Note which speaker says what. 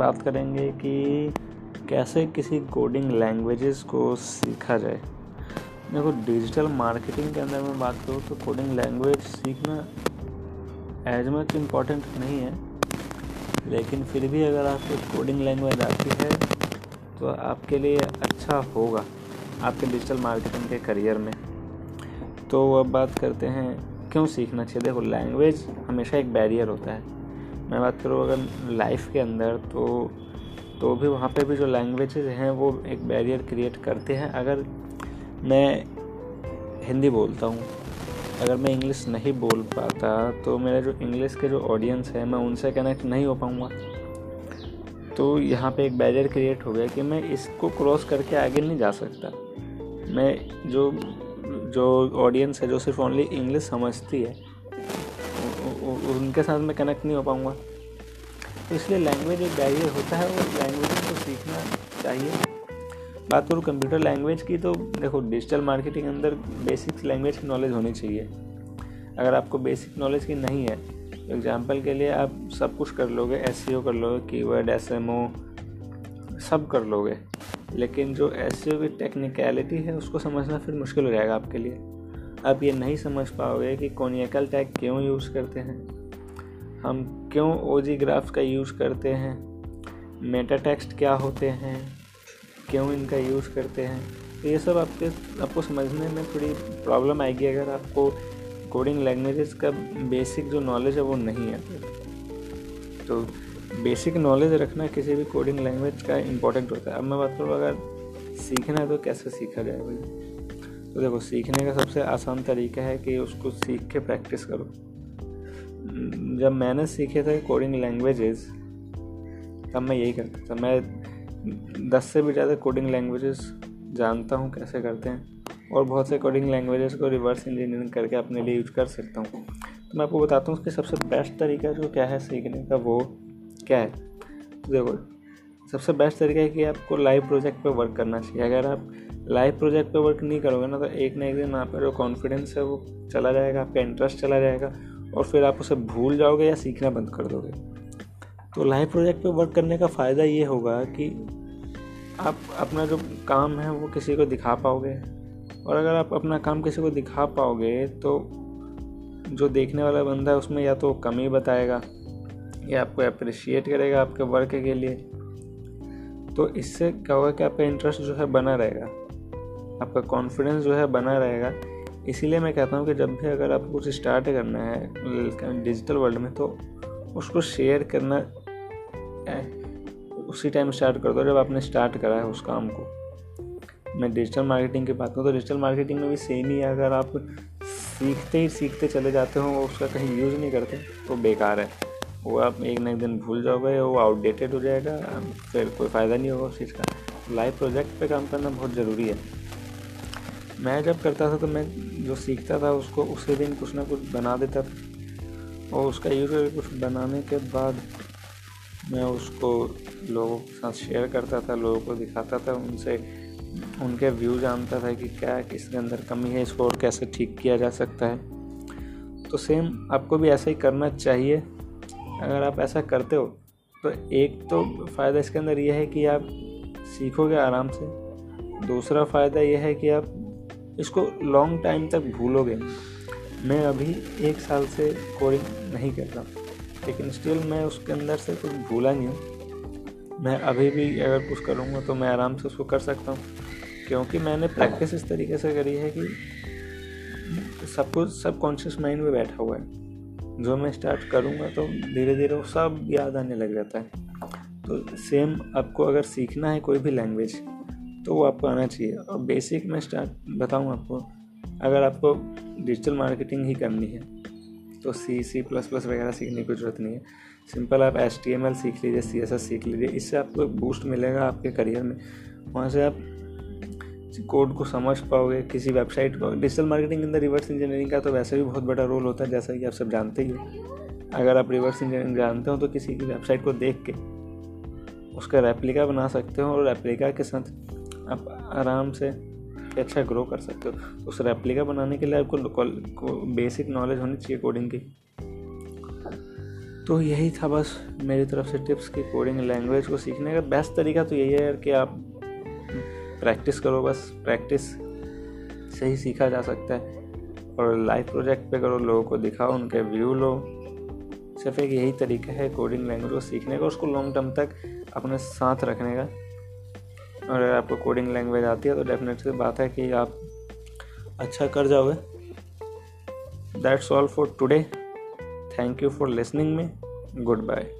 Speaker 1: बात करेंगे कि कैसे किसी कोडिंग लैंग्वेजेस को सीखा जाए। देखो डिजिटल मार्केटिंग के अंदर मैं बात करूँ तो कोडिंग लैंग्वेज सीखना एज मच इंपॉर्टेंट नहीं है, लेकिन फिर भी अगर आपको कोडिंग लैंग्वेज आती है तो आपके लिए अच्छा होगा आपके डिजिटल मार्केटिंग के करियर में। तो अब बात करते हैं, क्यों सीखना चाहिए? देखो लैंग्वेज हमेशा एक बैरियर होता है। मैं बात करूँ अगर लाइफ के अंदर तो तो भी वहाँ पे भी जो लैंग्वेजेज हैं, वो एक बैरियर क्रिएट करते हैं। अगर मैं हिंदी बोलता हूँ, अगर मैं इंग्लिश नहीं बोल पाता तो मेरे जो इंग्लिश के जो ऑडियंस है, मैं उनसे कनेक्ट नहीं हो पाऊँगा। तो यहाँ पे एक बैरियर क्रिएट हो गया कि मैं इसको क्रॉस करके आगे नहीं जा सकता। मैं जो जो ऑडियंस है, जो सिर्फ़ ओनली इंग्लिश समझती है उनके साथ मैं कनेक्ट नहीं हो पाऊँगा। तो इसलिए लैंग्वेज एक बैरियर होता है और लैंग्वेज को सीखना चाहिए। बात करूँ कंप्यूटर लैंग्वेज की तो देखो डिजिटल मार्केटिंग के अंदर बेसिक्स लैंग्वेज की नॉलेज होनी चाहिए। अगर आपको बेसिक नॉलेज की नहीं है तो एग्जांपल के लिए आप सब कुछ कर लोगे एस e कर लोगे कीवर्ड एस सब कर लोगे। लेकिन जो एस e की टेक्निकलिटी है, उसको समझना फिर मुश्किल हो जाएगा आपके लिए। आप ये नहीं समझ पाओगे कि कोनियकल टैग क्यों यूज़ करते हैं। हम क्यों ओजी ग्राफ का यूज़ करते हैं? मेटा टेक्स्ट क्या होते हैं? क्यों इनका यूज़ करते हैं? तो ये सब आपके, आपको समझने में थोड़ी प्रॉब्लम आएगी अगर आपको कोडिंग लैंग्वेजेस का बेसिक जो नॉलेज है वो नहीं है। तो बेसिक नॉलेज रखना किसी भी कोडिंग लैंग्वेज का इम्पोर्टेंट होता है। अब मैं बात करूँ, अगर सीखना है तो कैसे सीखा जाए भाई? तो देखो, सीखने का सबसे आसान तरीका है कि उसको सीख के प्रैक्टिस करो। जब मैंने सीखे थे कोडिंग लैंग्वेजेस तब मैं यही करता था मैं दस से भी ज़्यादा कोडिंग लैंग्वेजेस जानता हूँ कैसे करते हैं और बहुत से कोडिंग लैंग्वेजेस को रिवर्स इंजीनियरिंग करके अपने लिए यूज़ कर सकता हूँ। तो मैं आपको बताता हूँ उसके सबसे बेस्ट तरीका जो क्या है सीखने का, वो क्या है। तो देखो, सबसे बेस्ट तरीका है कि आपको लाइव प्रोजेक्ट पे वर्क करना चाहिए। अगर आप लाइव प्रोजेक्ट पे वर्क नहीं करोगे ना तो एक ना एक दिन आपका जो कॉन्फिडेंस है वो चला जाएगा, आपका इंटरेस्ट चला जाएगा और फिर आप उसे भूल जाओगे या सीखना बंद कर दोगे। तो लाइव प्रोजेक्ट पे वर्क करने का फ़ायदा ये होगा कि आप अपना जो काम है वो किसी को दिखा पाओगे और अगर आप अपना काम किसी को दिखा पाओगे तो जो देखने वाला बंदा है उसमें या तो कमी बताएगा, या आपको अप्रिशिएट करेगा आपके वर्क के लिए। तो इससे क्या होगा कि आपका इंटरेस्ट जो है बना रहेगा। आपका कॉन्फिडेंस जो है बना रहेगा। इसीलिए मैं कहता हूँ कि जब भी अगर आपको कुछ स्टार्ट करना है डिजिटल वर्ल्ड में तो उसको शेयर करना उसी टाइम स्टार्ट कर दो जब आपने स्टार्ट करा है उस काम को। मैं डिजिटल मार्केटिंग की बात करूँ तो डिजिटल मार्केटिंग में भी सेम ही है। अगर आप सीखते ही सीखते चले जाते हो उसका कहीं यूज़ नहीं करते तो बेकार है। वो आप एक ना एक दिन भूल जाओगे, वो आउटडेटेड हो जाएगा, फिर कोई फ़ायदा नहीं होगा उस चीज़ का। लाइव प्रोजेक्ट पे काम करना बहुत ज़रूरी है। मैं जब करता था तो मैं जो सीखता था उसको उसी दिन कुछ ना कुछ बना देता था। और उसका यूज़ करके कुछ बनाने के बाद मैं उसको लोगों के साथ शेयर करता था, लोगों को दिखाता था, उनसे उनके व्यू जानता था कि क्या, किसके अंदर कमी है, इसको और कैसे ठीक किया जा सकता है। तो सेम आपको भी ऐसा ही करना चाहिए। अगर आप ऐसा करते हो तो एक तो फ़ायदा इसके अंदर यह है कि आप सीखोगे आराम से। दूसरा फ़ायदा यह है कि आप इसको लॉन्ग टाइम तक भूलोगे। मैं अभी एक साल से कोडिंग नहीं कर रहा लेकिन स्टिल मैं उसके अंदर से कुछ भूला नहीं हूँ। मैं अभी भी अगर कुछ करूँगा तो मैं आराम से उसको कर सकता हूँ, क्योंकि मैंने प्रैक्टिस इस तरीके से करी है कि सब कुछ सब कॉन्शियस माइंड में बैठा हुआ है। जो मैं स्टार्ट करूँगा तो धीरे धीरे वो सब याद आने लग जाता है। तो सेम आपको अगर सीखना है कोई भी लैंग्वेज तो वो आपको आना चाहिए। और बेसिक मैं स्टार्ट बताऊँ आपको। अगर आपको डिजिटल मार्केटिंग ही करनी है तो सी सी प्लस प्लस वगैरह सीखने की ज़रूरत नहीं है। सिंपल आप एच टी एम एल सीख लीजिए सी एस एस सीख लीजिए, इससे आपको बूस्ट मिलेगा आपके करियर में। वहाँ से आप कोड को समझ पाओगे, किसी वेबसाइट को। डिजिटल मार्केटिंग के अंदर रिवर्स इंजीनियरिंग का तो वैसे भी बहुत बड़ा रोल होता है, जैसा कि आप सब जानते ही हो। अगर आप रिवर्स इंजीनियरिंग जानते हो तो किसी की वेबसाइट को देख के उसका रेप्लिका बना सकते हो और रेप्लिका के साथ आप आराम से अच्छा ग्रो कर सकते हो। उस रेप्लिका बनाने के लिए आपको बेसिक नॉलेज होनी चाहिए कोडिंग की। तो यही था बस मेरी तरफ़ से टिप्स कि कोडिंग लैंग्वेज को सीखने का। बेस्ट तरीका तो यही है यार कि आप प्रैक्टिस करो बस। प्रैक्टिस से ही सीखा जा सकता है। और लाइव प्रोजेक्ट पे करो, लोगों को दिखाओ, उनके व्यू लो। सिर्फ़ एक यही तरीका है कोडिंग लैंग्वेज को सीखने का। उसको लॉन्ग टर्म तक अपने साथ रखने का। और अगर आपको कोडिंग लैंग्वेज आती है तो डेफिनेटली बात है कि आप अच्छा कर जाओगे that's all for today thank you for listening me goodbye